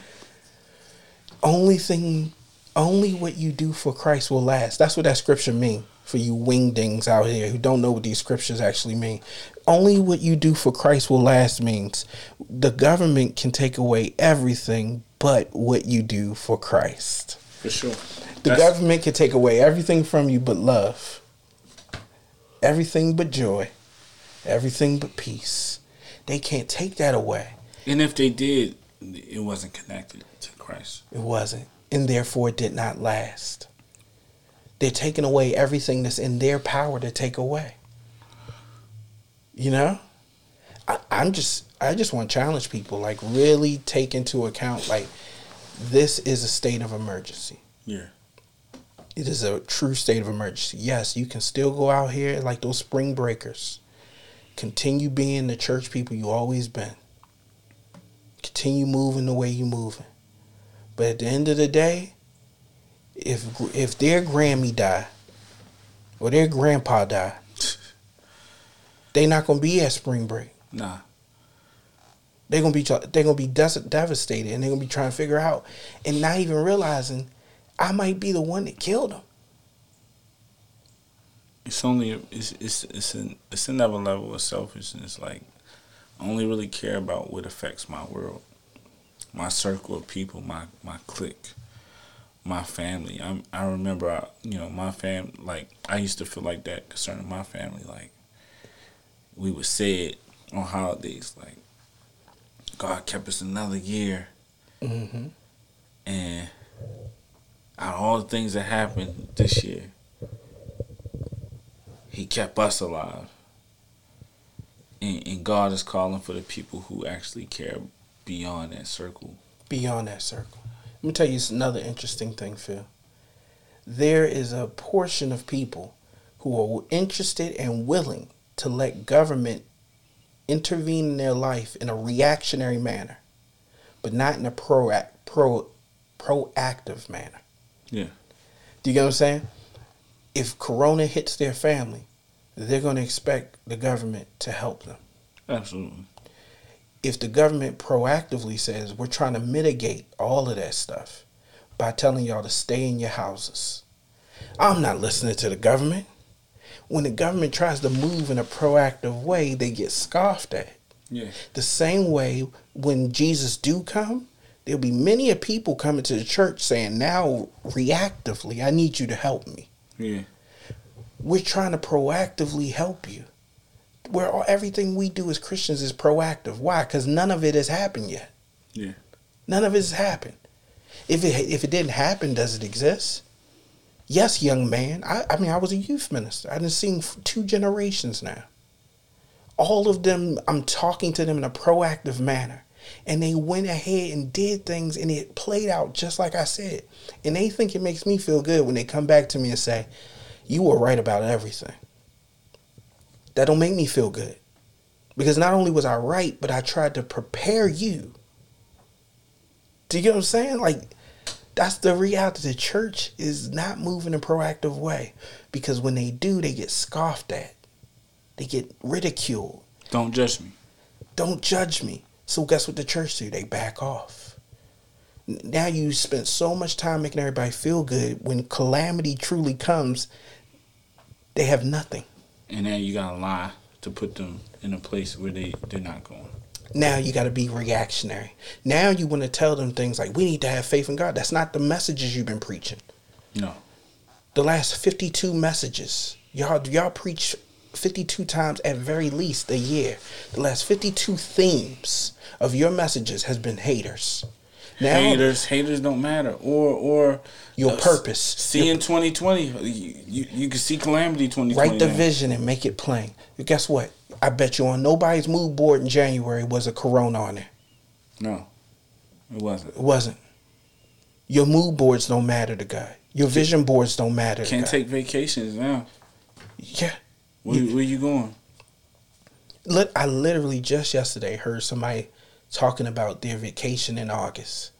only thing only what you do for Christ will last. That's what that scripture mean for you wingdings out here who don't know what these scriptures actually mean. Only what you do for Christ will last means the government can take away everything but what you do for Christ. For sure. The That's- government can take away everything from you but love. Everything but joy. Everything but peace. They can't take that away. And if they did, it wasn't connected to Christ. It wasn't. And therefore it did not last. They're taking away everything that's in their power to take away. You know? I, I'm just I just want to challenge people, like really take into account like this is a state of emergency. Yeah. It is a true state of emergency. Yes, you can still go out here like those spring breakers. Continue being the church people you always been. Continue moving the way you moving. But at the end of the day, if if their Grammy die or their grandpa die, they not gonna be at spring break. Nah. They're gonna be they're gonna be des- devastated, and they're gonna be trying to figure out, and not even realizing I might be the one that killed them. It's only it's it's it's an it's another level of selfishness. Like I only really care about what affects my world, my circle of people, my my clique, my family. I'm I remember I, you know my fam like I used to feel like that concerning my family. Like we would say it on holidays, like God kept us another year, Mm-hmm. and out of all the things that happened this year, He kept us alive. And, and God is calling for the people who actually care beyond that circle. Beyond that circle, let me tell you another interesting thing, Phil. There is a portion of people who are interested and willing to let government intervene in their life in a reactionary manner, but not in a pro pro proactive manner. Yeah. Do you get what I'm saying? If Corona hits their family, they're going to expect the government to help them. Absolutely. If the government proactively says we're trying to mitigate all of that stuff by telling y'all to stay in your houses, I'm not listening to the government. When the government tries to move in a proactive way, they get scoffed at. Yeah. The same way when Jesus do come, there'll be many a people coming to the church saying, now reactively, I need you to help me. Yeah. We're trying to proactively help you. Where all, everything we do as Christians is proactive. Why? Because none of it has happened yet. Yeah. None of it has happened. If it if it didn't happen, does it exist? Yes, young man. I, I mean, I was a youth minister. I've seen two generations now. All of them, I'm talking to them in a proactive manner. And they went ahead and did things and it played out just like I said. And they think it makes me feel good when they come back to me and say, You were right about everything. That don't make me feel good. Because not only was I right, but I tried to prepare you. Do you get what I'm saying? Like, that's the reality. The church is not moving in a proactive way because when they do, they get scoffed at, they get ridiculed. Don't judge me. Don't judge me. So guess what the church do? They back off. Now you spent so much time making everybody feel good. When calamity truly comes, they have nothing. And then you gotta lie to put them in a place where they they're not going. Now you got to be reactionary. Now you want to tell them things like we need to have faith in God. That's not the messages you've been preaching. No. The last 52 messages. Y'all y'all preach 52 times at very least a year. The last 52 themes of your messages has been haters. Now, haters, haters don't matter. Or or your uh, purpose. See in 2020, you, you, you can see calamity 2020. Write the now. vision and make it plain. Guess what? I bet you on nobody's mood board in January was a corona on there. No, it wasn't. It wasn't. Your mood boards don't matter to God. Your vision boards don't matter. Can't take vacations now. Yeah. Where, you, where you going? Look, I literally just yesterday heard somebody talking about their vacation in August.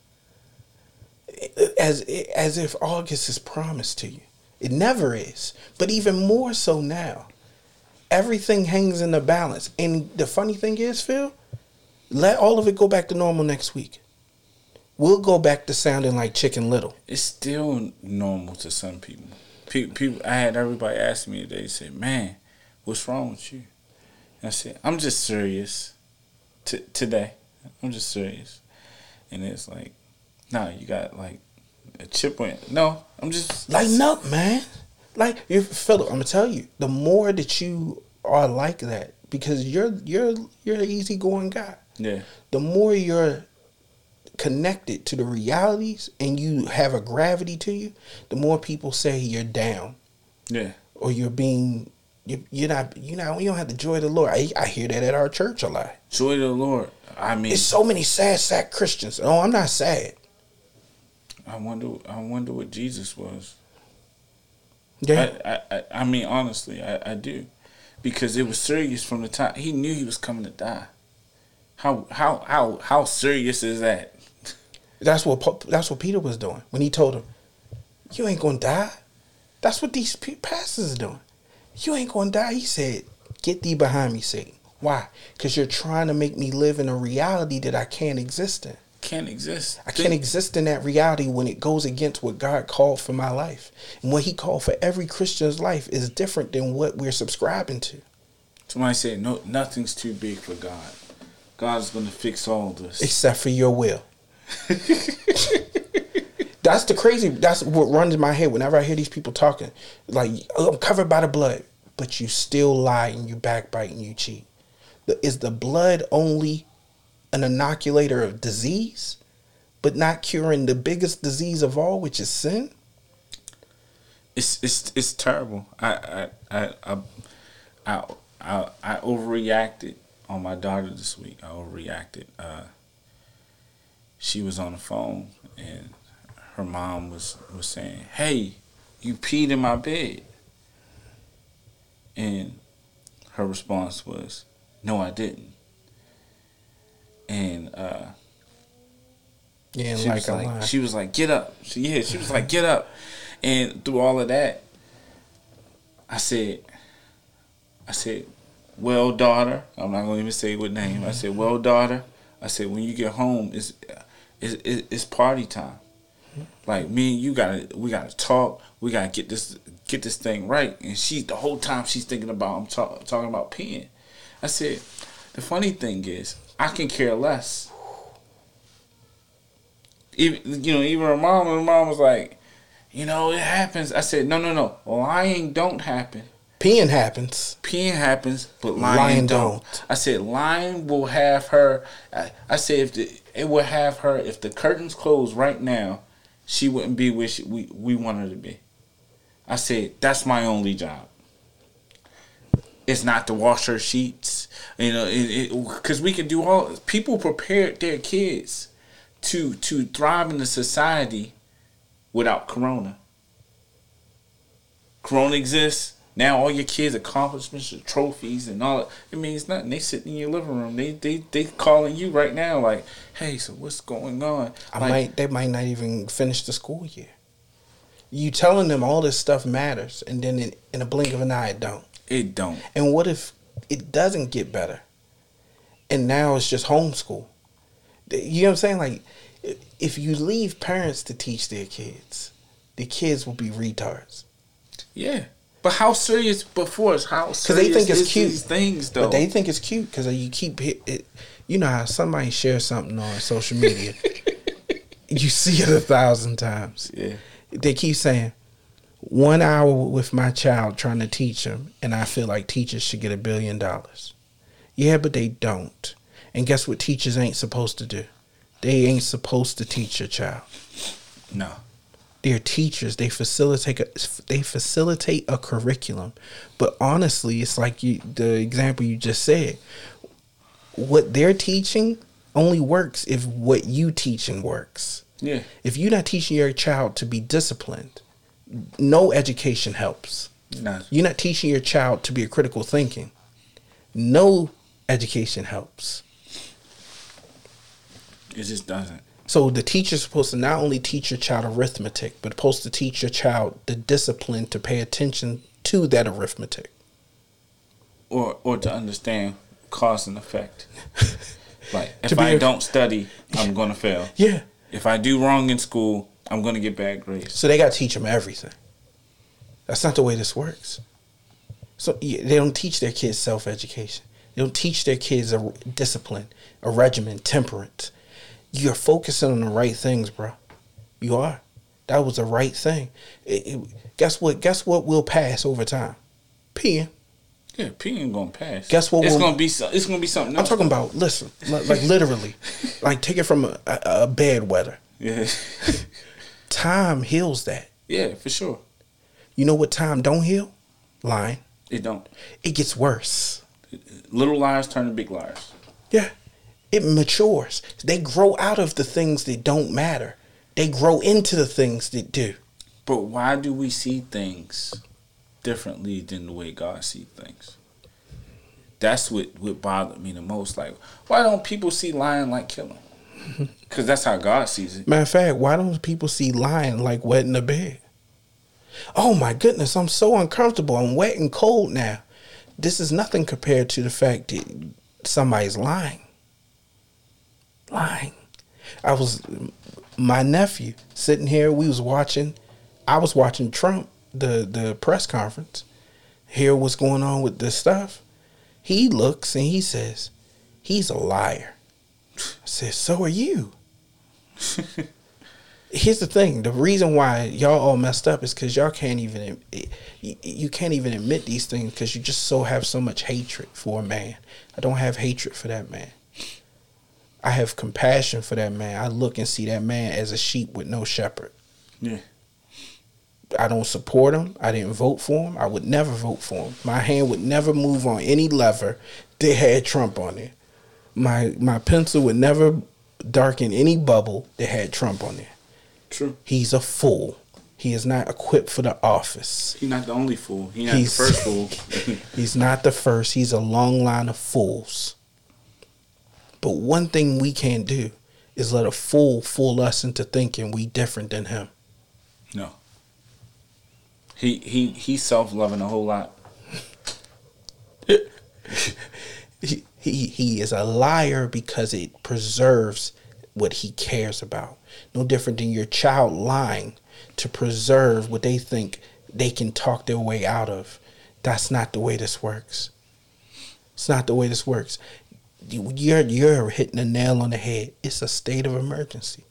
As as if August is promised to you. It never is. But even more so now everything hangs in the balance. And the funny thing is, Phil, let all of it go back to normal next week. We'll go back to sounding like Chicken Little. It's still normal to some people. People, I had everybody asking me today. Say, "Man, what's wrong with you?" And I said, "I'm just serious. T- today, I'm just serious." And it's like, "Nah, you got like a chip on." No, I'm just lighten up, man. Like if Philip, I'm gonna tell you, the more that you are like that, because you're you're you're an easygoing guy. Yeah. The more you're connected to the realities and you have a gravity to you, the more people say you're down. Yeah. Or you're being you, you're not you know you don't have the joy of the Lord. I, I hear that at our church a lot. Joy of the Lord. I mean, it's so many sad sack Christians. Oh, I'm not sad. I wonder. I wonder what Jesus was. Yeah. I, I, I mean, honestly, I, I do. Because it was serious from the time he knew he was coming to die. How how how how serious is that? That's what that's what Peter was doing when he told him, "You ain't gonna die." That's what these pastors are doing. You ain't gonna die. He said, "Get thee behind me, Satan." Why? Because you're trying to make me live in a reality that I can't exist in can't exist. I can't exist in that reality when it goes against what God called for my life. And what he called for every Christian's life is different than what we're subscribing to. Somebody said no nothing's too big for God. God's gonna fix all this. Except for your will. that's the crazy that's what runs in my head whenever I hear these people talking. Like oh, I'm covered by the blood, but you still lie and you backbite and you cheat. Is the blood only an inoculator of disease, but not curing the biggest disease of all, which is sin. It's it's it's terrible. I I I I I, I, I overreacted on my daughter this week. I overreacted. Uh, she was on the phone and her mom was was saying, "Hey, you peed in my bed," and her response was, "No, I didn't." and uh, yeah, she like was like, she was like, get up. She, yeah, she was like, get up. And through all of that, I said, I said, well, daughter. I'm not gonna even say what name. Mm-hmm. I said, well, daughter. I said, when you get home, it's it's, it's party time. Like me and you gotta we gotta talk. We gotta get this get this thing right. And she the whole time she's thinking about I'm talk, talking about peeing. I said, the funny thing is, I can care less. Even you know, even her mom, her mom was like, you know, it happens. I said, no, no, no. Lying don't happen. Peeing happens. Peeing happens, but lying, Lying don't. don't. I said lying will have her. I, I said if the, it will have her if the curtains close right now, she wouldn't be where she, we we want her to be. I said that's my only job. It's not to wash her sheets, you know, because we can do all. People prepared their kids to to thrive in the society without Corona. Corona exists. Now all your kids' accomplishments, your trophies, and all. It means nothing. They sitting in your living room. They they they calling you right now, like, hey, so what's going on? I Like, might they might not even finish the school year. You telling them all this stuff matters, and then in, in a blink of an eye, it don't. It don't. And what if it doesn't get better? And now it's just homeschool. You know what I'm saying? Like, if you leave parents to teach their kids, the kids will be retards. Yeah. But how serious before us? How Because serious they think it's is cute. these things though? But they think it's cute because you keep hit it. You know how somebody shares something on social media, you see it a thousand times. yeah. They keep saying, one hour with my child trying to teach him, and I feel like teachers should get a billion dollars. Yeah, but they don't. And guess what teachers ain't supposed to do? They ain't supposed to teach your child. No. They're teachers. They facilitate a, they facilitate a curriculum. But honestly, it's like you the example you just said. What they're teaching only works if what you teaching works. Yeah. If you're not teaching your child to be disciplined, no education helps. No. You're not teaching your child to be a critical thinking. No education helps. It just doesn't. So the teacher's supposed to not only teach your child arithmetic, but supposed to teach your child the discipline to pay attention to that arithmetic. Or or to understand cause and effect. Like if I a- don't study, I'm gonna fail. Yeah. If I do wrong in school, I'm gonna get bad grades. So they got to teach them everything. That's not the way this works. So yeah, they don't teach their kids self education. They don't teach their kids a discipline, a regimen, temperance. You're focusing on the right things, bro. You are. That was the right thing. It- it- guess what? Guess what will pass over time? Peeing. Yeah, P ain't gonna pass. Guess what It's will- gonna be. so- It's gonna be something I'm talking about. Listen, li- like literally, like take it from a, a, a bad weather. Yeah. Time heals that. yeah, for sure. You know what time don't heal? Lying. It don't. It gets worse. Little liars turn to big liars. Yeah. It matures. They grow out of the things that don't matter. They grow into the things that do. But why do we see things differently than the way God sees things? That's what what bothered me the most. Like, why don't people see lying like killing? Because that's how God sees it. Matter of fact, why don't people see lying like wet in the bed? Oh my goodness, I'm so uncomfortable. I'm wet and cold now. This is nothing compared to the fact that somebody's lying. Lying. I was my nephew sitting here, we was watching I was watching Trump, the the press conference, hear what's going on with this stuff. He looks and he says, He's a liar. I said, So are you here's the thing the reason why y'all all messed up is because y'all can't even you- you can't even admit these things because you just so have so much hatred for a man i don't have hatred for that man i have compassion for that man i look and see that man as a sheep with no shepherd Yeah. i don't support him i didn't vote for him i would never vote for him my hand would never move on any lever that had trump on it my my pencil would never darken any bubble that had trump on it. True. He's a fool. He is not equipped for the office. He's not the only fool. He's not He's- the first fool. He's not the first. He's a long line of fools. But one thing we can't do is let a fool fool us into thinking we different than him. no. He he he's self loving a whole lot. He, he he is a liar because it preserves what he cares about. No different than your child lying to preserve what they think they can talk their way out of. That's not the way this works. It's not the way this works. You- You're you're hitting the nail on the head. It's a state of emergency.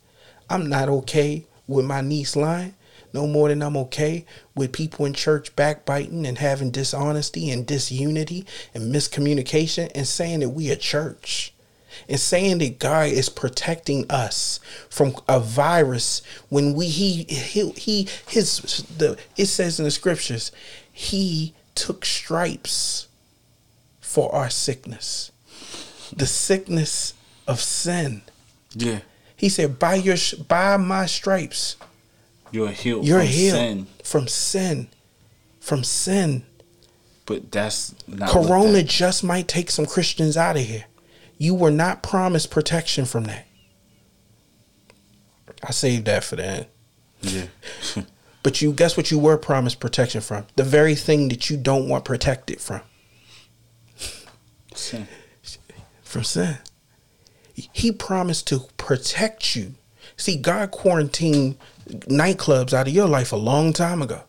I'm not okay with my niece lying, no more than I'm okay with people in church backbiting and having dishonesty and disunity and miscommunication and saying that we a church and saying that God is protecting us from a virus when we he he, he his the it says in the scriptures he took stripes for our sickness the sickness of sin Yeah. he said by your by my stripes You're healed you're from healed sin. from sin from sin But that's not corona that- just might take some christians out of here you were not promised protection from that i saved that for the end yeah. But you guess what you were promised protection from? The very thing that you don't want protected from. sin. From sin. He promised to protect you. See, God quarantined nightclubs out of your life a long time ago.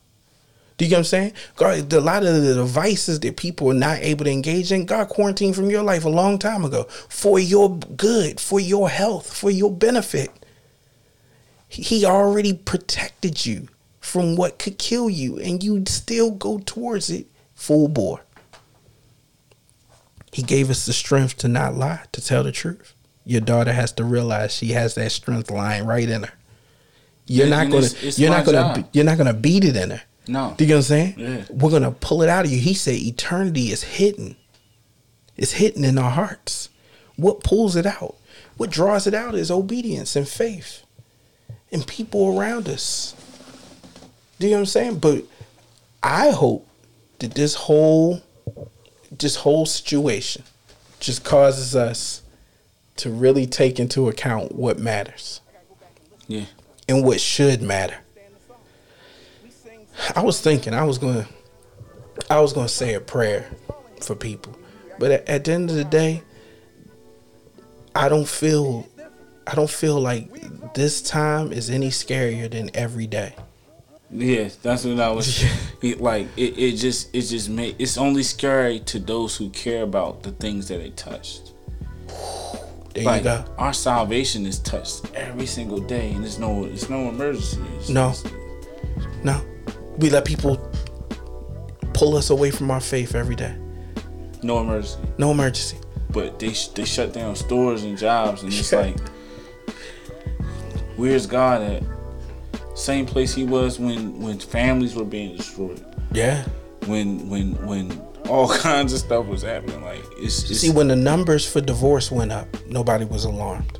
Do you get what I'm saying? God, a lot of the devices that people are not able to engage in, God quarantined from your life a long time ago for your good, for your health, for your benefit. He already protected you from what could kill you, and you still go towards it full bore. He gave us the strength to not lie, to tell the truth. Your daughter has to realize she has that strength lying right in her. You're Yeah, not gonna. it's- it's you're not gonna. job. You're not gonna beat it in her. No. Do you get what I'm saying? Yeah. We're gonna pull it out of you. He said eternity is hidden. It's hidden in our hearts. What pulls it out? What draws it out is obedience and faith. And people around us. Do you know what I'm saying? But I hope that this whole this whole situation just causes us to really take into account what matters Yeah. and what should matter. I was thinking I was gonna I was gonna say a prayer for people. But at, at the end of the day, I don't feel I don't feel like this time is any scarier than every day. Yeah, that's what I was it, like. It, it just it just made it's only scary to those who care about the things that it touched. There like you go. our salvation is touched every single day, and there's no there's no emergency. It's No. just- No. We let people pull us away from our faith every day. no emergency. No emergency. But they sh- they shut down stores and jobs, and it's like, where's God at? Same place he was when when families were being destroyed. Yeah. When when when all kinds of stuff was happening. Like it's, it's See, when the numbers for divorce went up, nobody was alarmed.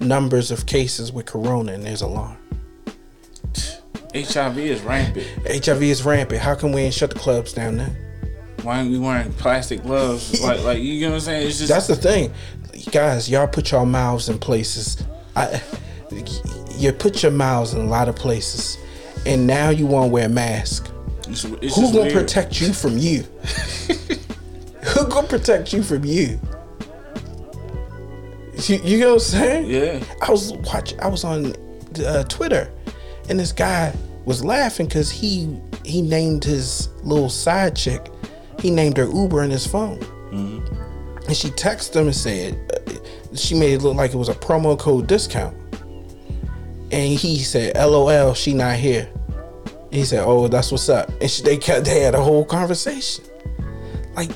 Numbers of cases with corona, and there's alarm. HIV is rampant. HIV is rampant. How come we ain't shut the clubs down then? Why ain't we wearing plastic gloves? like like you know what I'm saying? It's just That's the thing, guys. Y'all put your mouths in places. I, you put your mouths in a lot of places, and now you want to wear a mask. it's, it's Who gonna weird. protect you from you? Who gonna protect you from you? You, you know what I'm saying? Yeah. I was watching. I was on uh, Twitter, and this guy was laughing because he he named his little side chick. He named her Uber in his phone, and she texted him and said uh, she made it look like it was a promo code discount. And he said, "LOL, she not here." And he said, "Oh, that's what's up." And she, they kept, they had a whole conversation. Like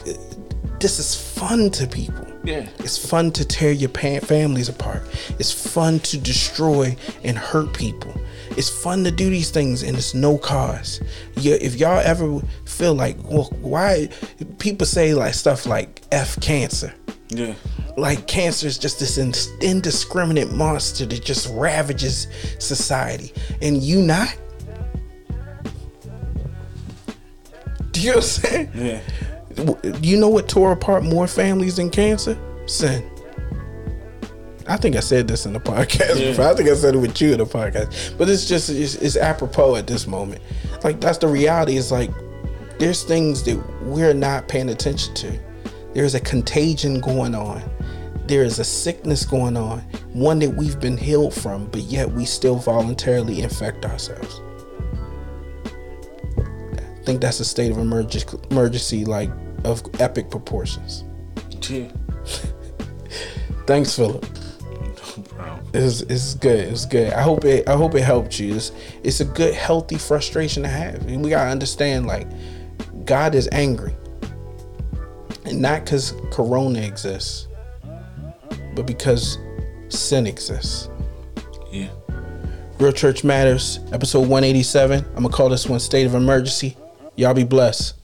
this is fun to people. Yeah. It's fun to tear your pa- families apart. It's fun to destroy and hurt people. It's fun to do these things and it's no cause. Yeah, if y'all ever feel like, well, why people say like stuff like F cancer. Yeah. Like cancer is just this indiscriminate monster that just ravages society. And you not? Do you know what I'm saying? Yeah. You know what tore apart more families than cancer? Sin. I think I said this in the podcast Yeah. before. I think I said it with you in the podcast. But it's just it's, it's apropos at this moment. Like that's the reality. Is like there's things that we're not paying attention to. There's a contagion going on. There is a sickness going on, one that we've been healed from, but yet we still voluntarily infect ourselves. I think that's a state of emergency, emergency like of epic proportions. Yeah. Thanks, Philip. No problem. It's, it's good. It's good. I hope it. I hope it helped you. It's, it's a good, healthy frustration to have. And we gotta understand, like, God is angry, and not because Corona exists, but because sin exists. Yeah. Real Church Matters, episode 187. I'm gonna call this one State of Emergency. Y'all be blessed.